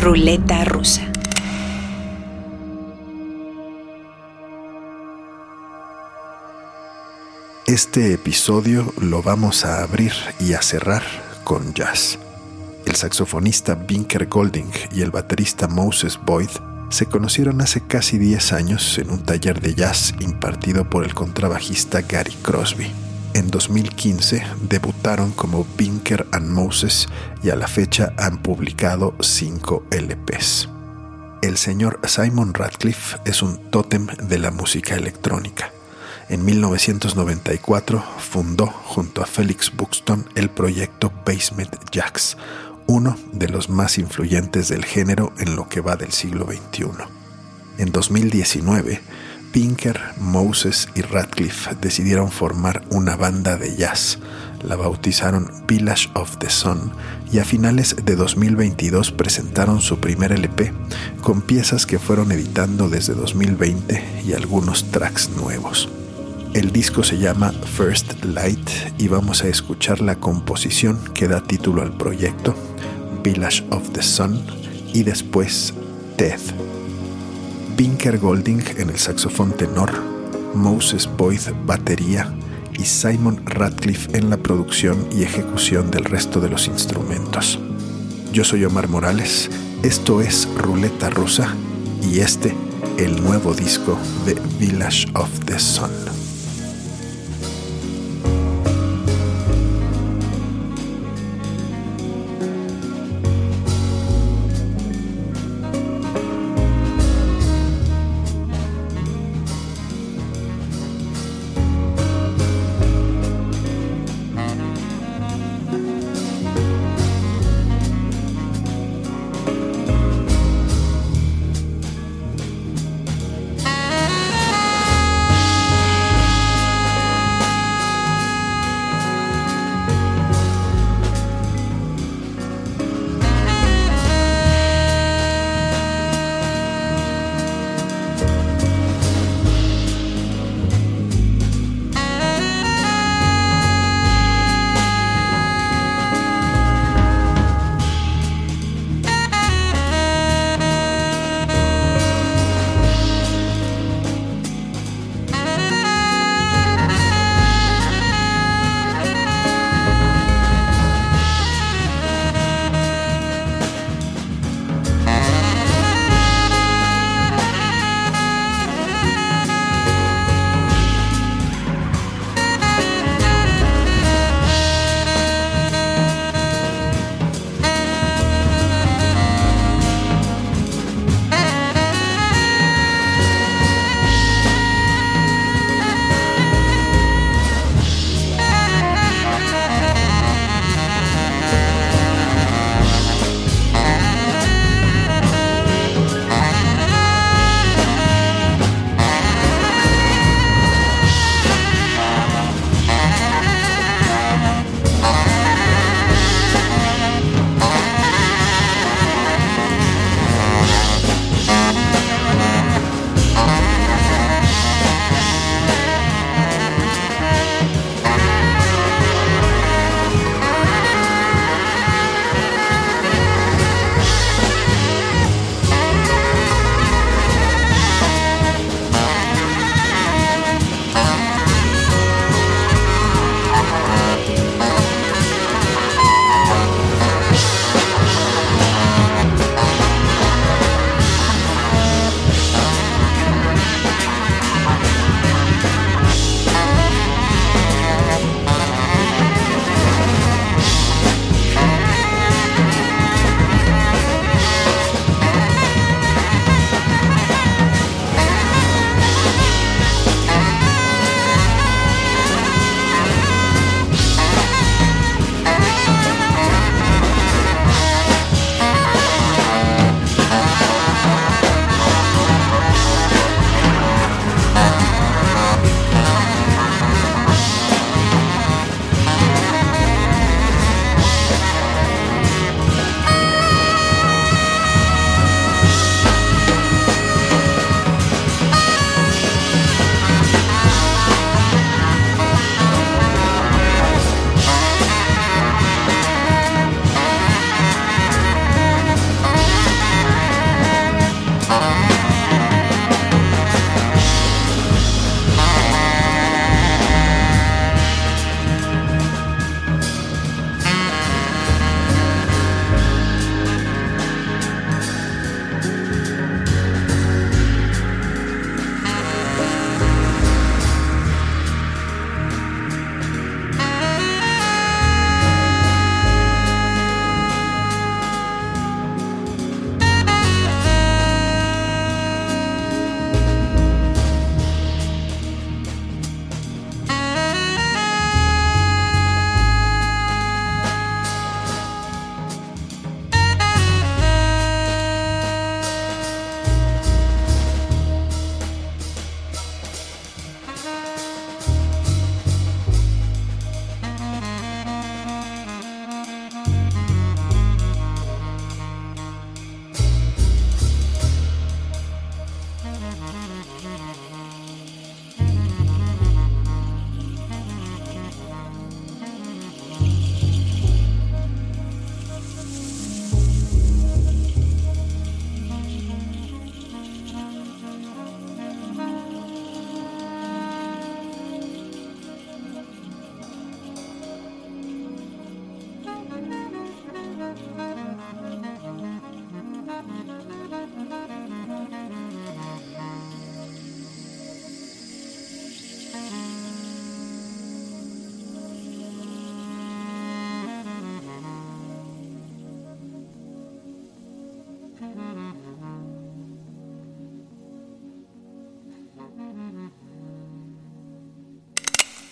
Ruleta rusa. Este episodio lo vamos a abrir y a cerrar con jazz. El saxofonista Binker Golding y el baterista Moses Boyd se conocieron hace casi 10 años en un taller de jazz impartido por el contrabajista Gary Crosby. En 2015 debutaron como Binker and Moses y a la fecha han publicado 5 LPs. El señor Simon Radcliffe es un tótem de la música electrónica. En 1994 fundó junto a Felix Buxton el proyecto Basement Jacks, uno de los más influyentes del género en lo que va del siglo XXI. En 2019, Pinker, Moses y Radcliffe decidieron formar una banda de jazz. La bautizaron Village of the Sun y a finales de 2022 presentaron su primer LP con piezas que fueron editando desde 2020 y algunos tracks nuevos. El disco se llama First Light y vamos a escuchar la composición que da título al proyecto, Village of the Sun, y después Death. Binker Golding en el saxofón tenor, Moses Boyd batería y Simon Radcliffe en la producción y ejecución del resto de los instrumentos. Yo soy Omar Morales, esto es Ruleta Rusa y este, el nuevo disco de Village of the Sun.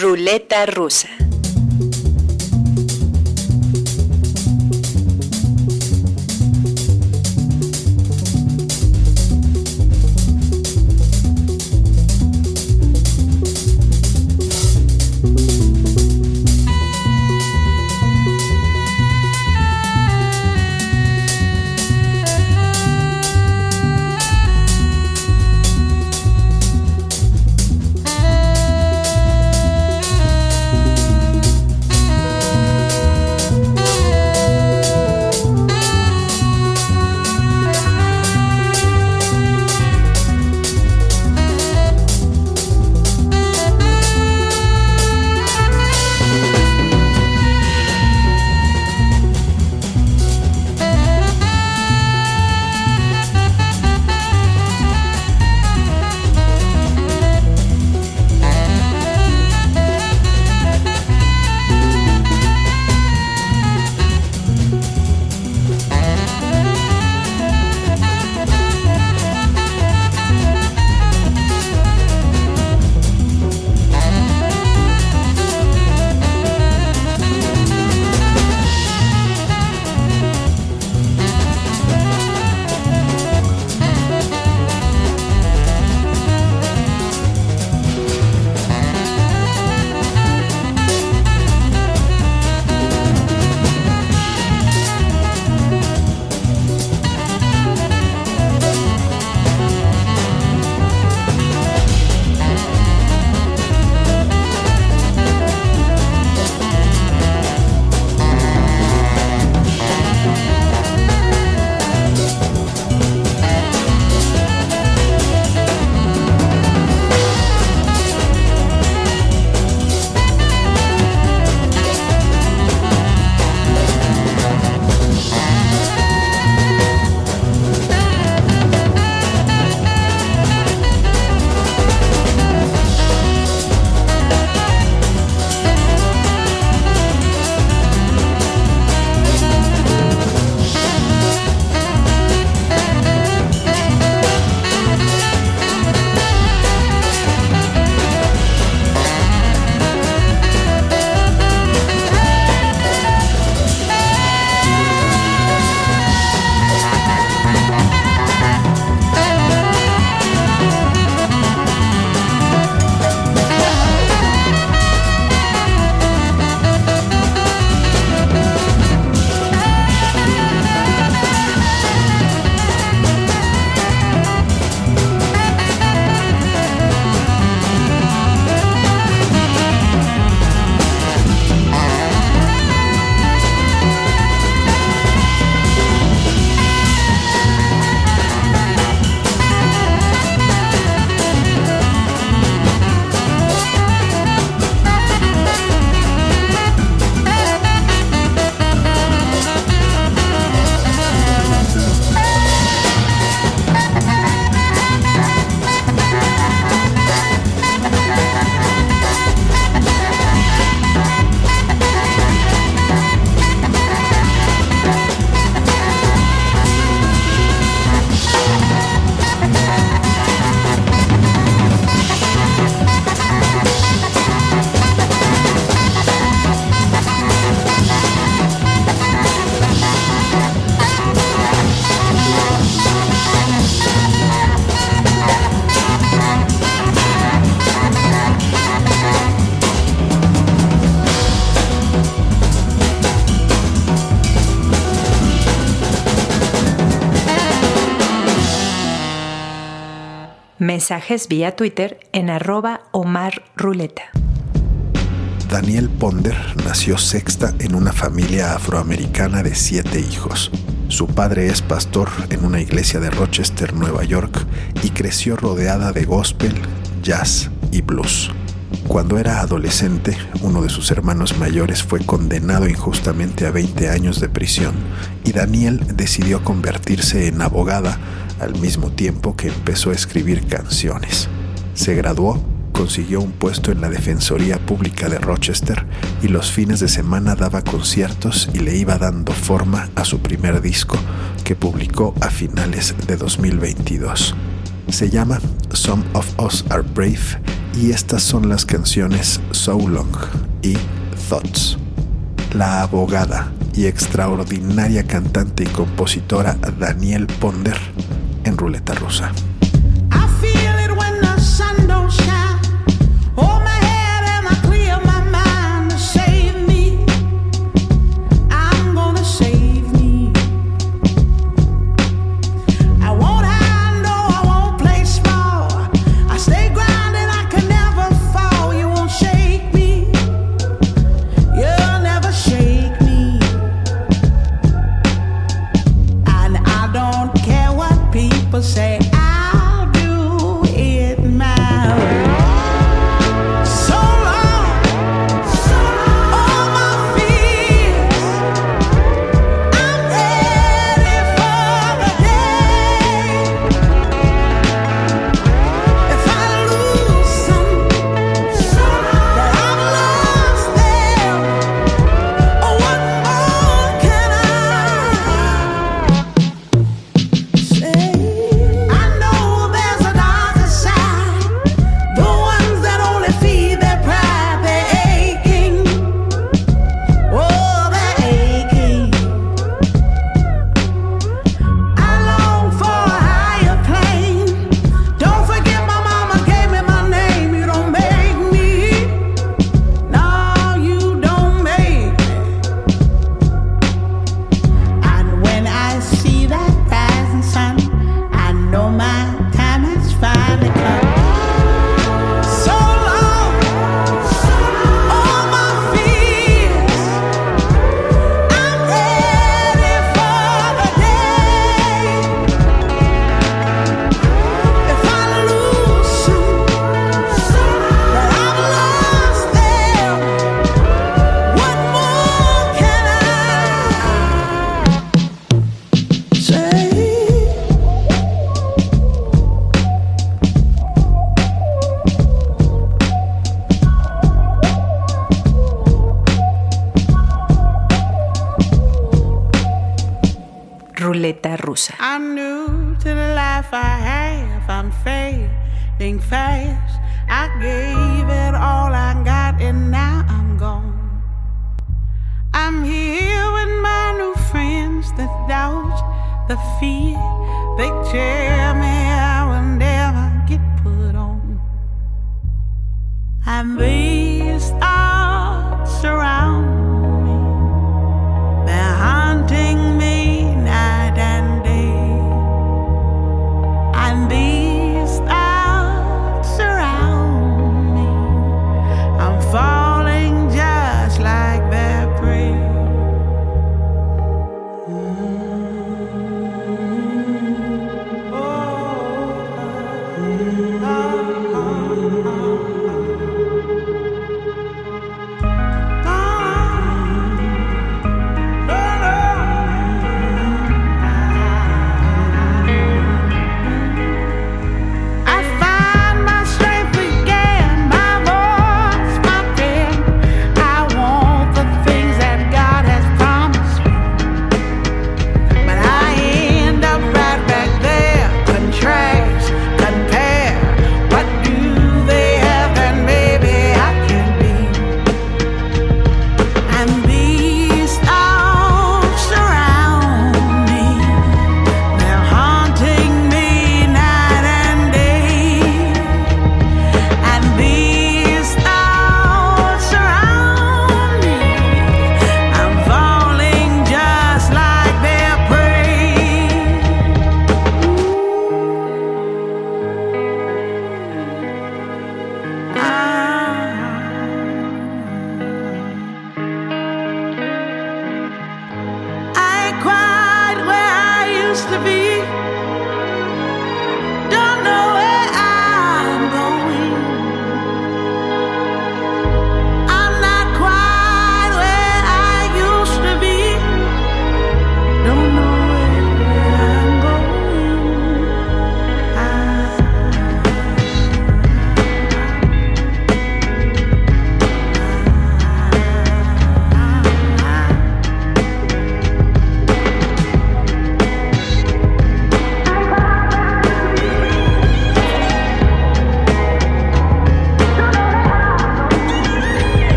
Ruleta rusa. Mensajes vía Twitter en arroba Omar Ruleta. Daniel Ponder nació sexta en una familia afroamericana de siete hijos. Su padre es pastor en una iglesia de Rochester, Nueva York, y creció rodeada de gospel, jazz y blues. Cuando era adolescente, uno de sus hermanos mayores fue condenado injustamente a 20 años de prisión y Daniel decidió convertirse en abogada al mismo tiempo que empezó a escribir canciones. Se graduó, consiguió un puesto en la Defensoría Pública de Rochester y los fines de semana daba conciertos y le iba dando forma a su primer disco, que publicó a finales de 2022. Se llama Some of Us Are Brave y estas son las canciones So Long y Thoughts. La abogada y extraordinaria cantante y compositora Daniel Ponder en Ruleta Rusa.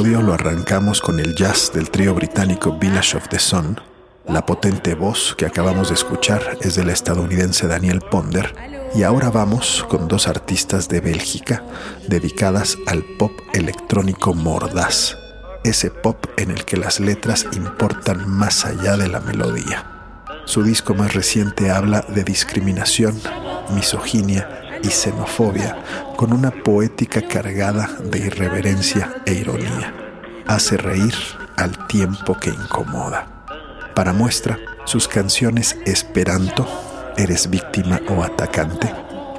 Lo arrancamos con el jazz del trío británico Village of the Sun. La potente voz que acabamos de escuchar es del estadounidense Daniel Ponder. Y ahora vamos con dos artistas de Bélgica dedicadas al pop electrónico mordaz. Ese pop en el que las letras importan más allá de la melodía. Su disco más reciente habla de discriminación, misoginia y xenofobia con una poética cargada de irreverencia e ironía. Hace reír al tiempo que incomoda. Para muestra, sus canciones Esperanto, Eres víctima o atacante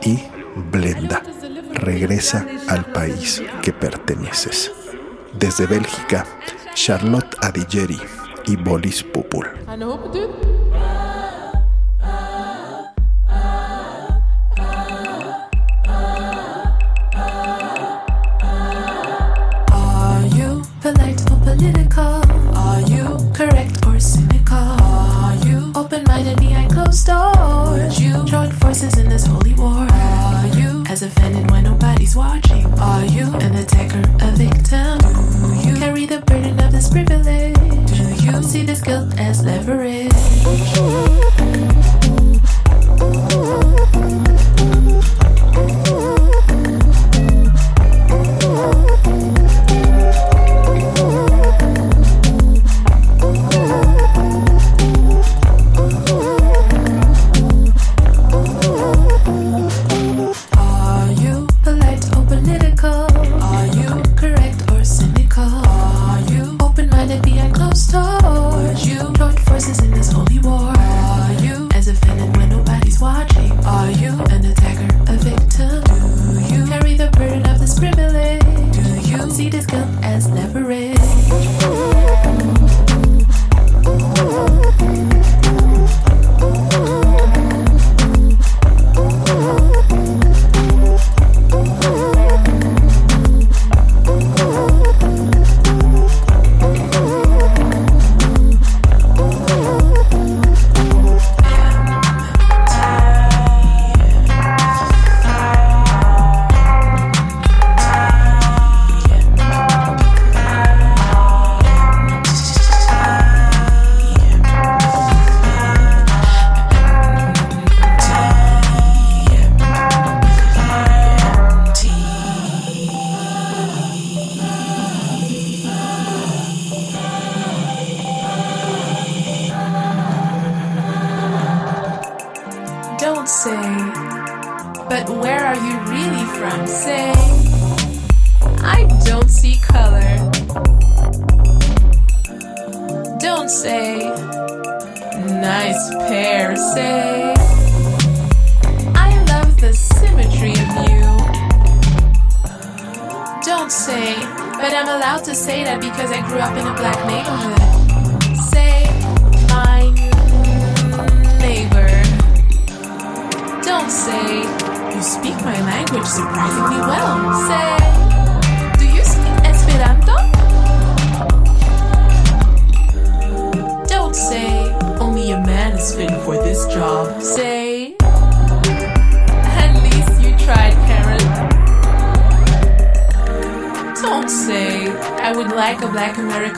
y Blenda, Regresa al país que perteneces. Desde Bélgica, Charlotte Adigeri y Bolis Pupul. Voices in this holy war? Are you as offended when nobody's watching? Are you an attacker, a victim? Do you carry the burden of this privilege? Do you see this guilt as leverage?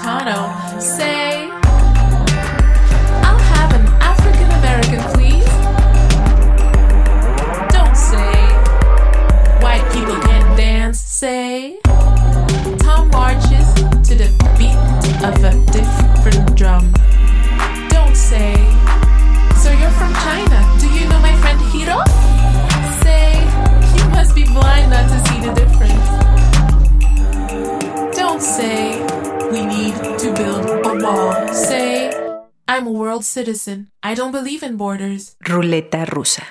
Americano, say, I'll have an African American, please. Don't say, white people can't dance, say, Tom marches to the beat of a different drum. Don't say, so you're from China, do you know my friend Hiro? Say, you must be blind not to see the difference. Don't say, citizen. I don't believe in borders. Ruleta rusa.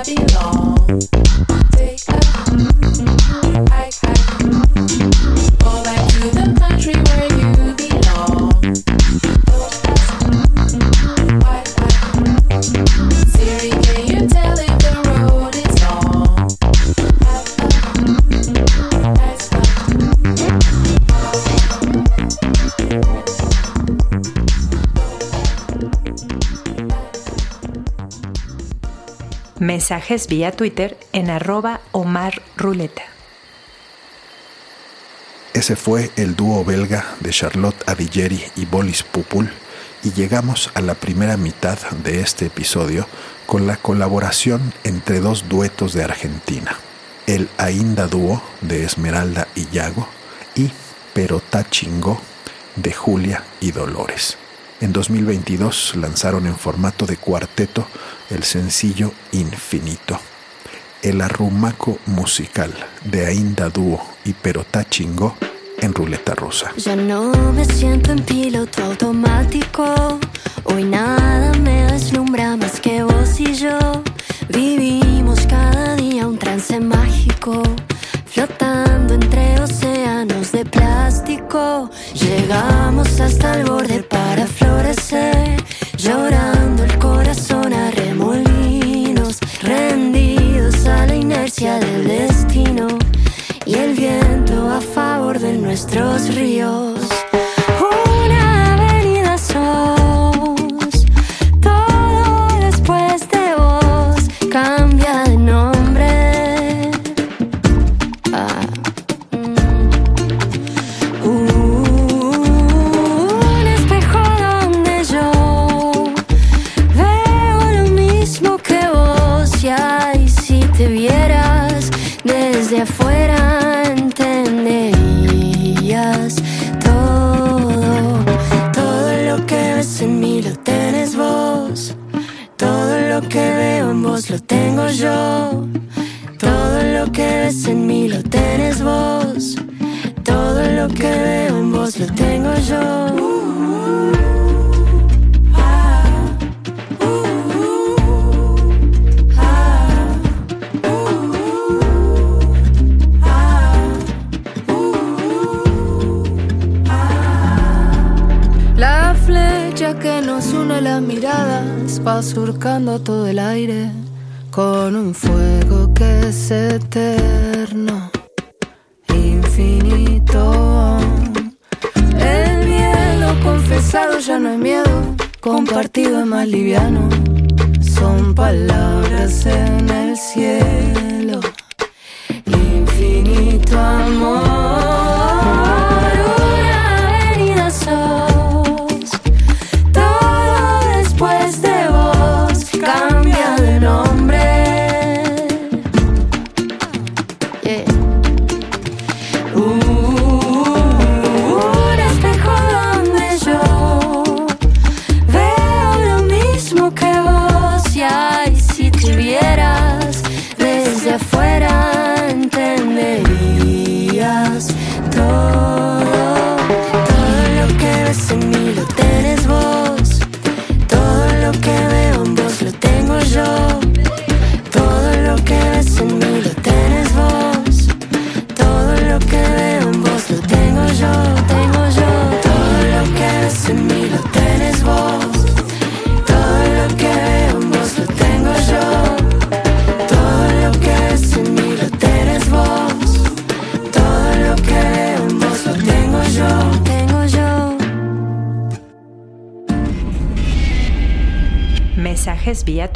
happy. Vía Twitter en Omar Ruleta. Ese fue el dúo belga de Charlotte Adigeri y Bolis Pupul y llegamos a la primera mitad de este episodio con la colaboración entre dos duetos de Argentina, el Ainda Dúo de Esmeralda y Yago y Perotá Chingó de Julia y Dolores. En 2022 lanzaron en formato de cuarteto el sencillo Infinito. El arrumaco musical de Ainda Dúo y Perotá Chingó en ruleta rusa. Ya no me siento en piloto automático. Hoy nada me deslumbra más que vos y yo. Vivimos cada día un trance mágico. Flotando entre océanos de plástico. Llegamos hasta el borde para florecer. Llorando el corazón a remolinos. Rendidos a la inercia del destino y el viento a favor de nuestros ríos.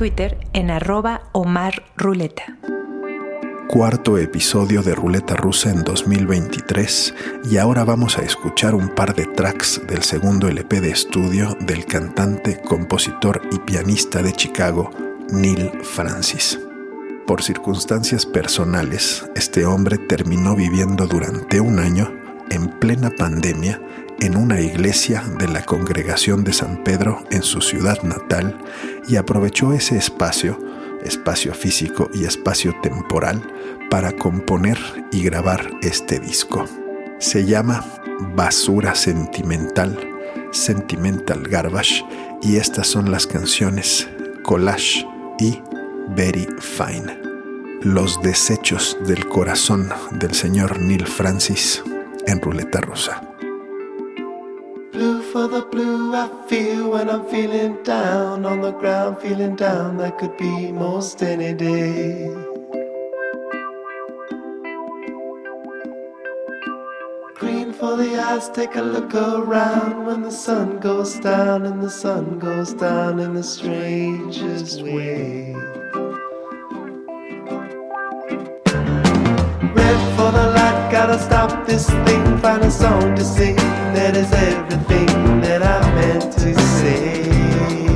Twitter en arroba Ruleta. Cuarto episodio de Ruleta Rusa en 2023 y ahora vamos a escuchar un par de tracks del segundo LP de estudio del cantante, compositor y pianista de Chicago, Neil Francis. Por circunstancias personales, este hombre terminó viviendo durante un año, en plena pandemia, en una iglesia de la congregación de San Pedro en su ciudad natal y aprovechó ese espacio, espacio físico y espacio temporal, para componer y grabar este disco. Se llama Basura Sentimental, Sentimental Garbage, y estas son las canciones Collage y Very Fine. Los desechos del corazón del señor Neil Francis en ruleta rusa. Blue for the blue I feel when I'm feeling down on the ground, feeling down that could be most any day. Green for the eyes, take a look around when the sun goes down and the sun goes down in the strangest way. Gotta stop this thing, find a song to sing that is everything that I meant to say.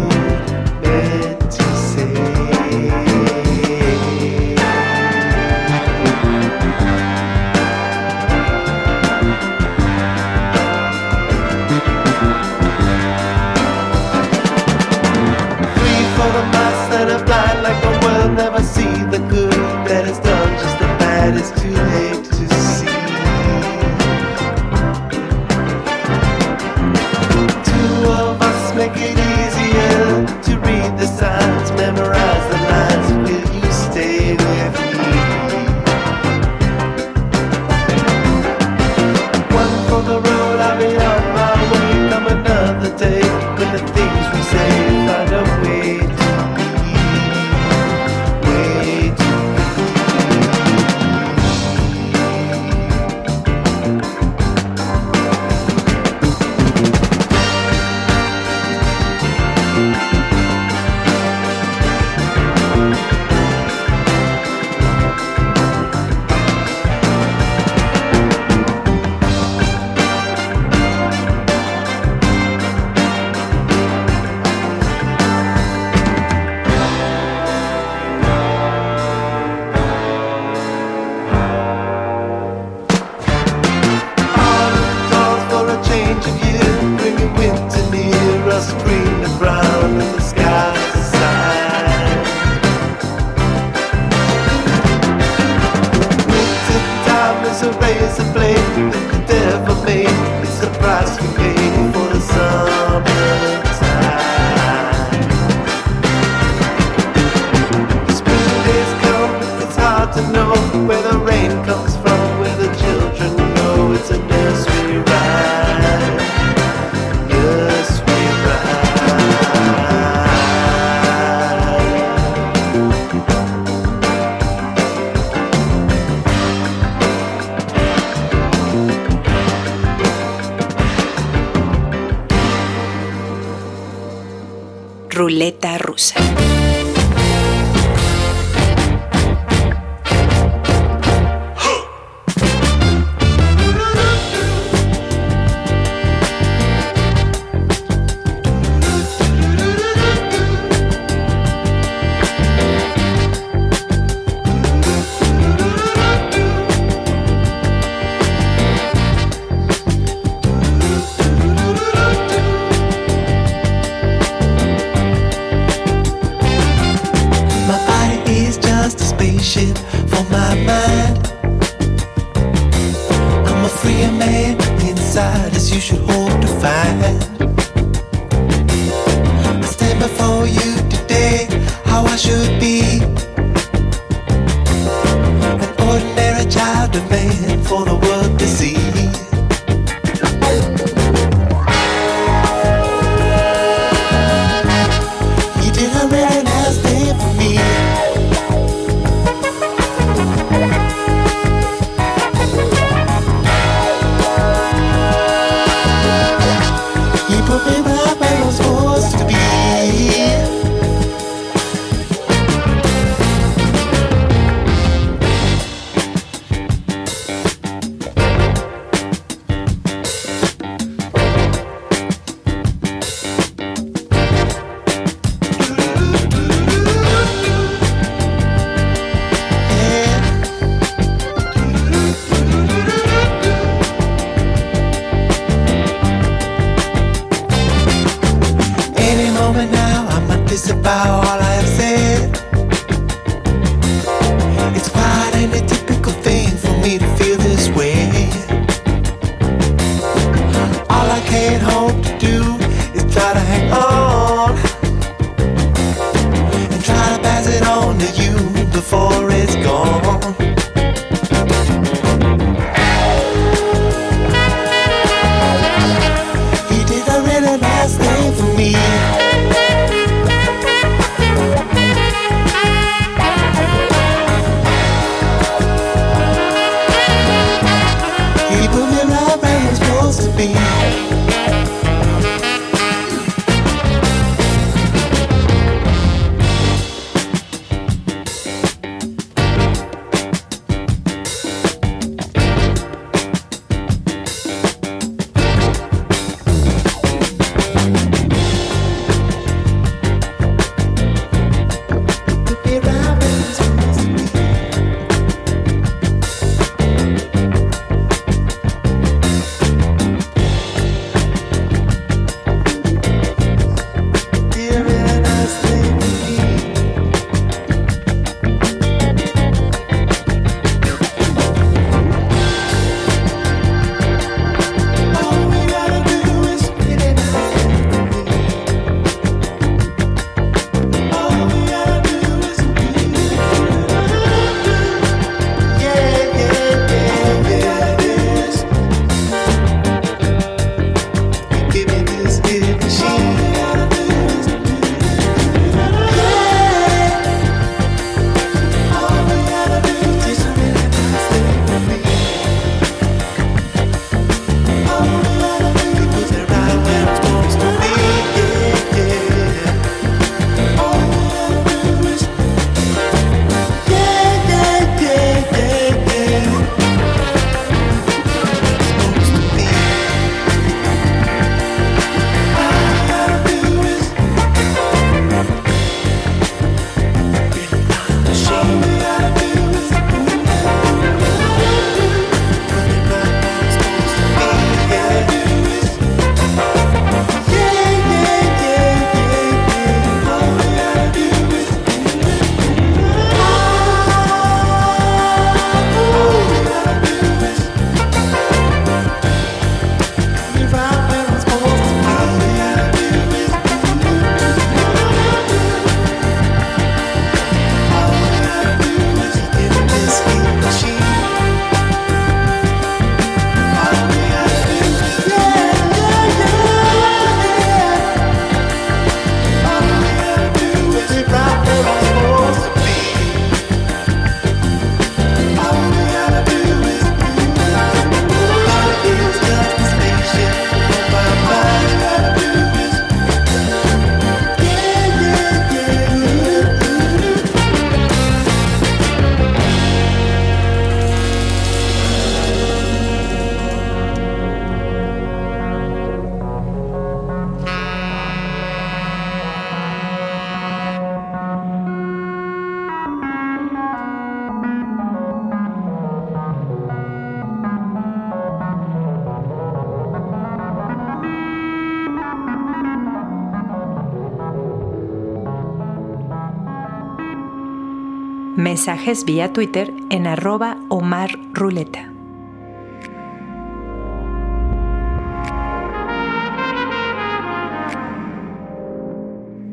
Mensajes vía Twitter en arroba.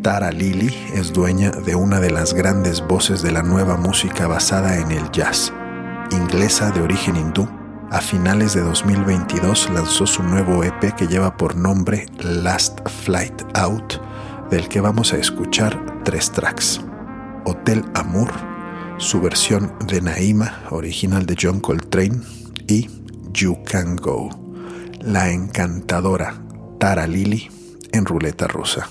Tara Lily es dueña de una de las grandes voces de la nueva música basada en el jazz. Inglesa de origen hindú, a finales de 2022 lanzó su nuevo EP que lleva por nombre Last Flight Out, del que vamos a escuchar tres tracks. Hotel Amour, su versión de Naima, original de John Coltrane, y You Can Go, la encantadora Tara Lily en ruleta rusa.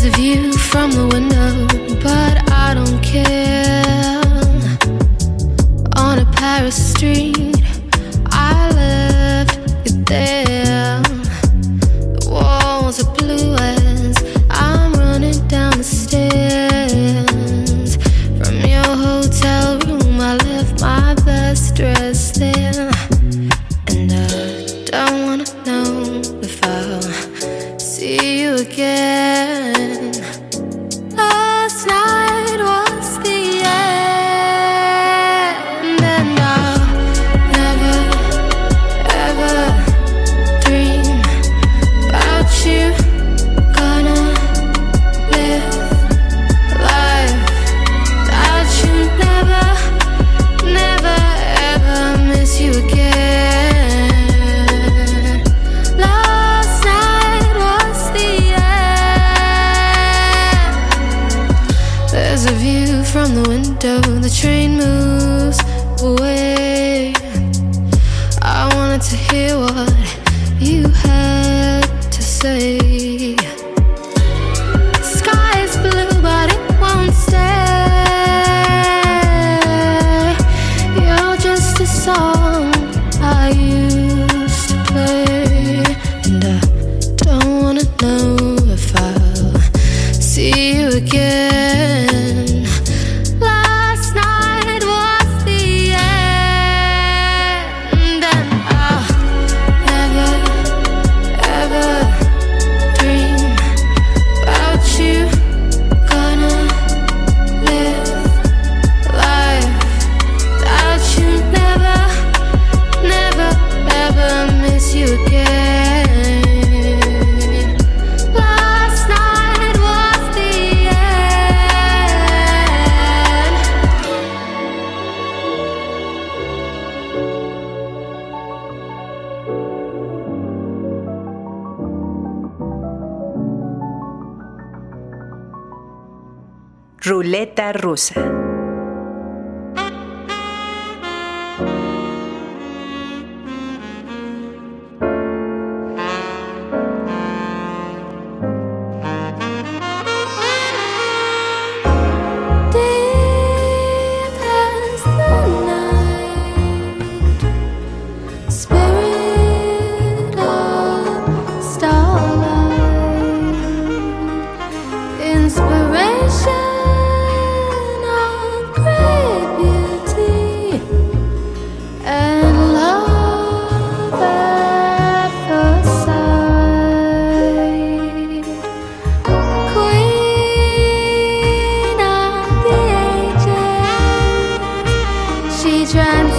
A view from the window, but I don't care. Paris dream. Tràn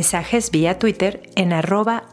Mensajes vía Twitter en arroba.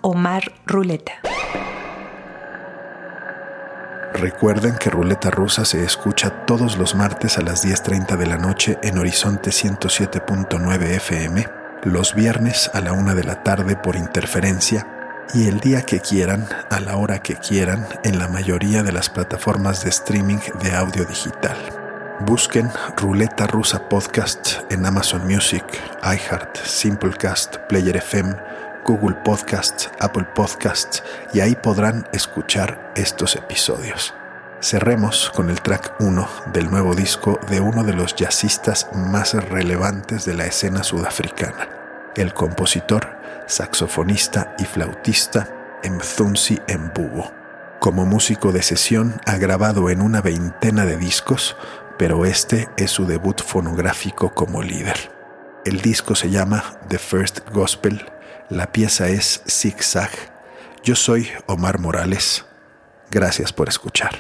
Recuerden que Ruleta Rusa se escucha todos los martes a las 10.30 de la noche en Horizonte 107.9 FM, los viernes a la una de la tarde por interferencia y el día que quieran, a la hora que quieran, en la mayoría de las plataformas de streaming de audio digital. Busquen Ruleta Rusa Podcast en Amazon Music, iHeart, Simplecast, Player FM, Google Podcasts, Apple Podcasts y ahí podrán escuchar estos episodios. Cerremos con el track 1 del nuevo disco de uno de los jazzistas más relevantes de la escena sudafricana, el compositor, saxofonista y flautista Mthunzi Mbubo. Como músico de sesión ha grabado en una veintena de discos, pero este es su debut fonográfico como líder. El disco se llama The First Gospel La pieza es Zigzag. Yo soy Omar Morales. Gracias por escuchar.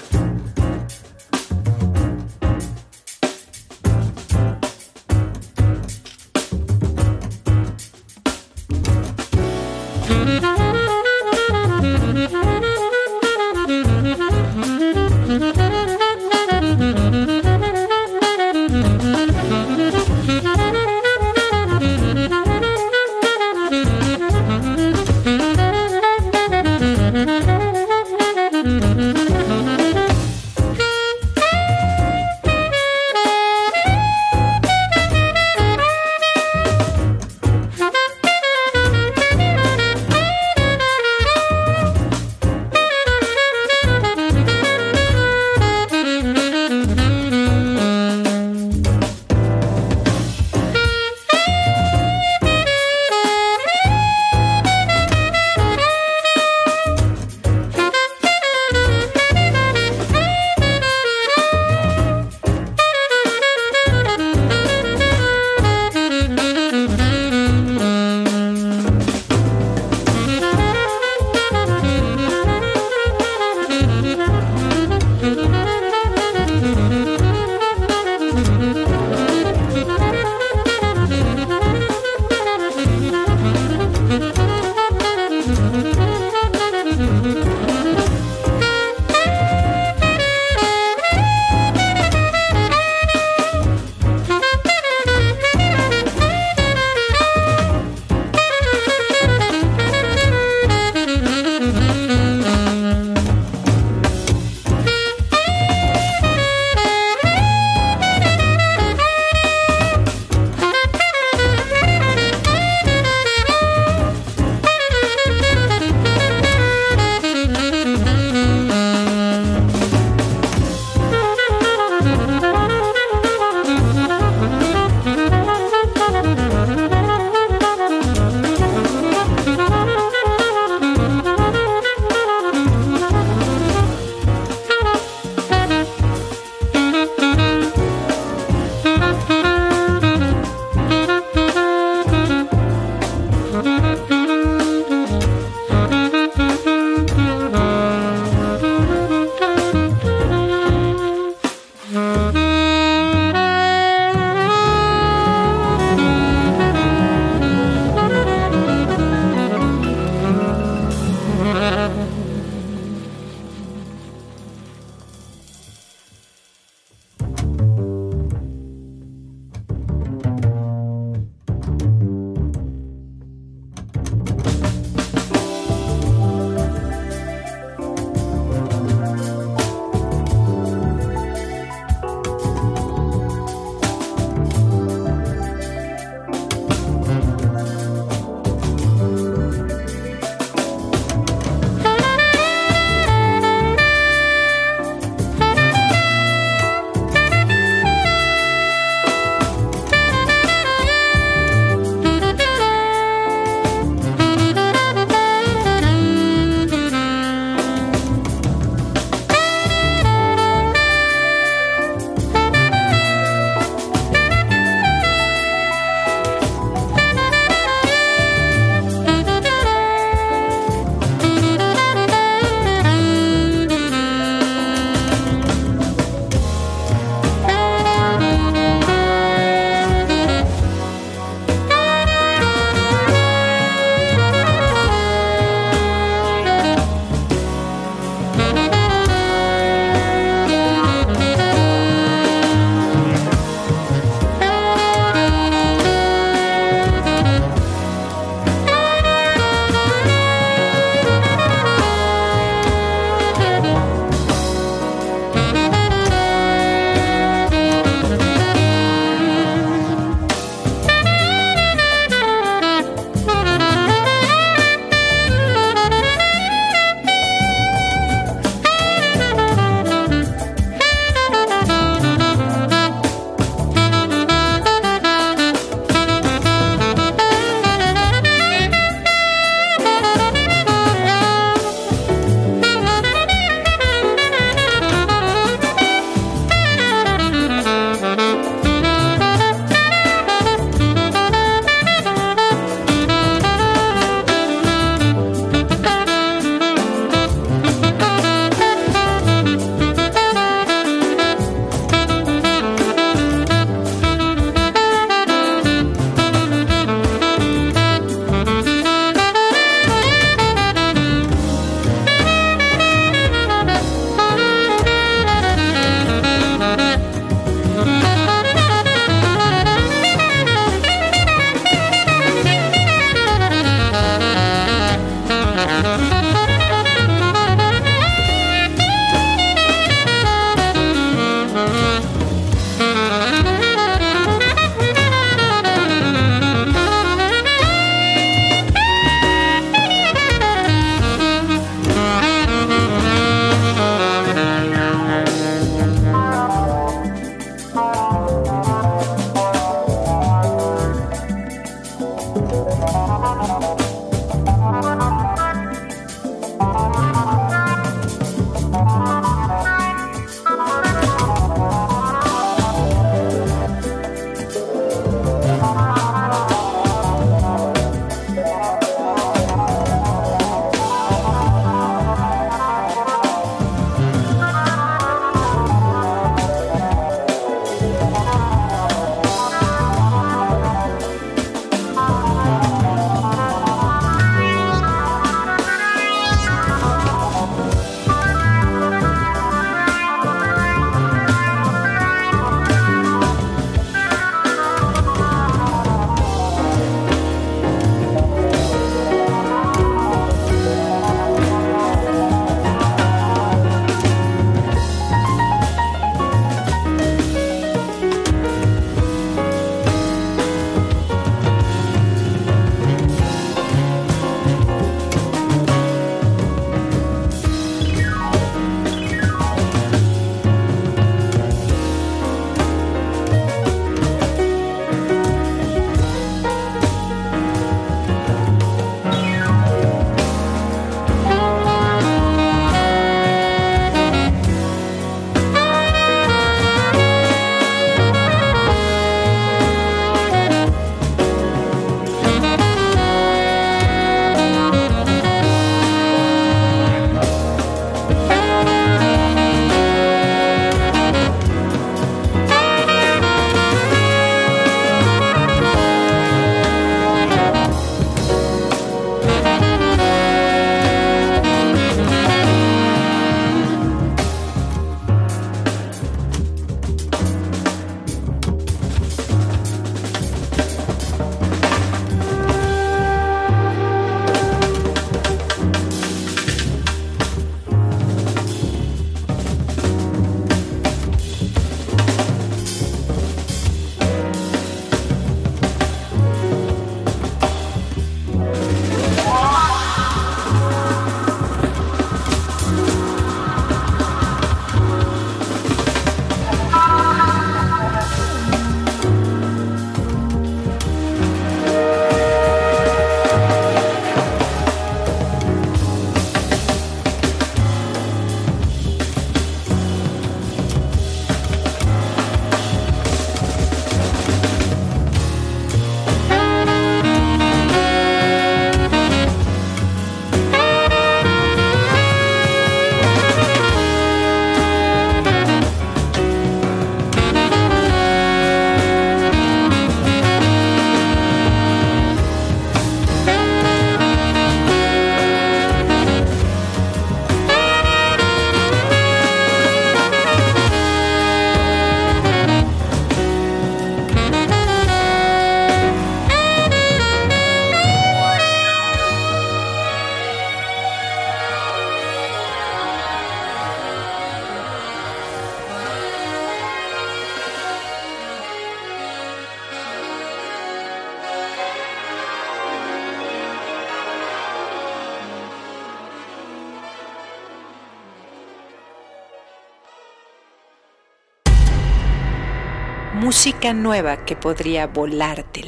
Música nueva que podría volarte.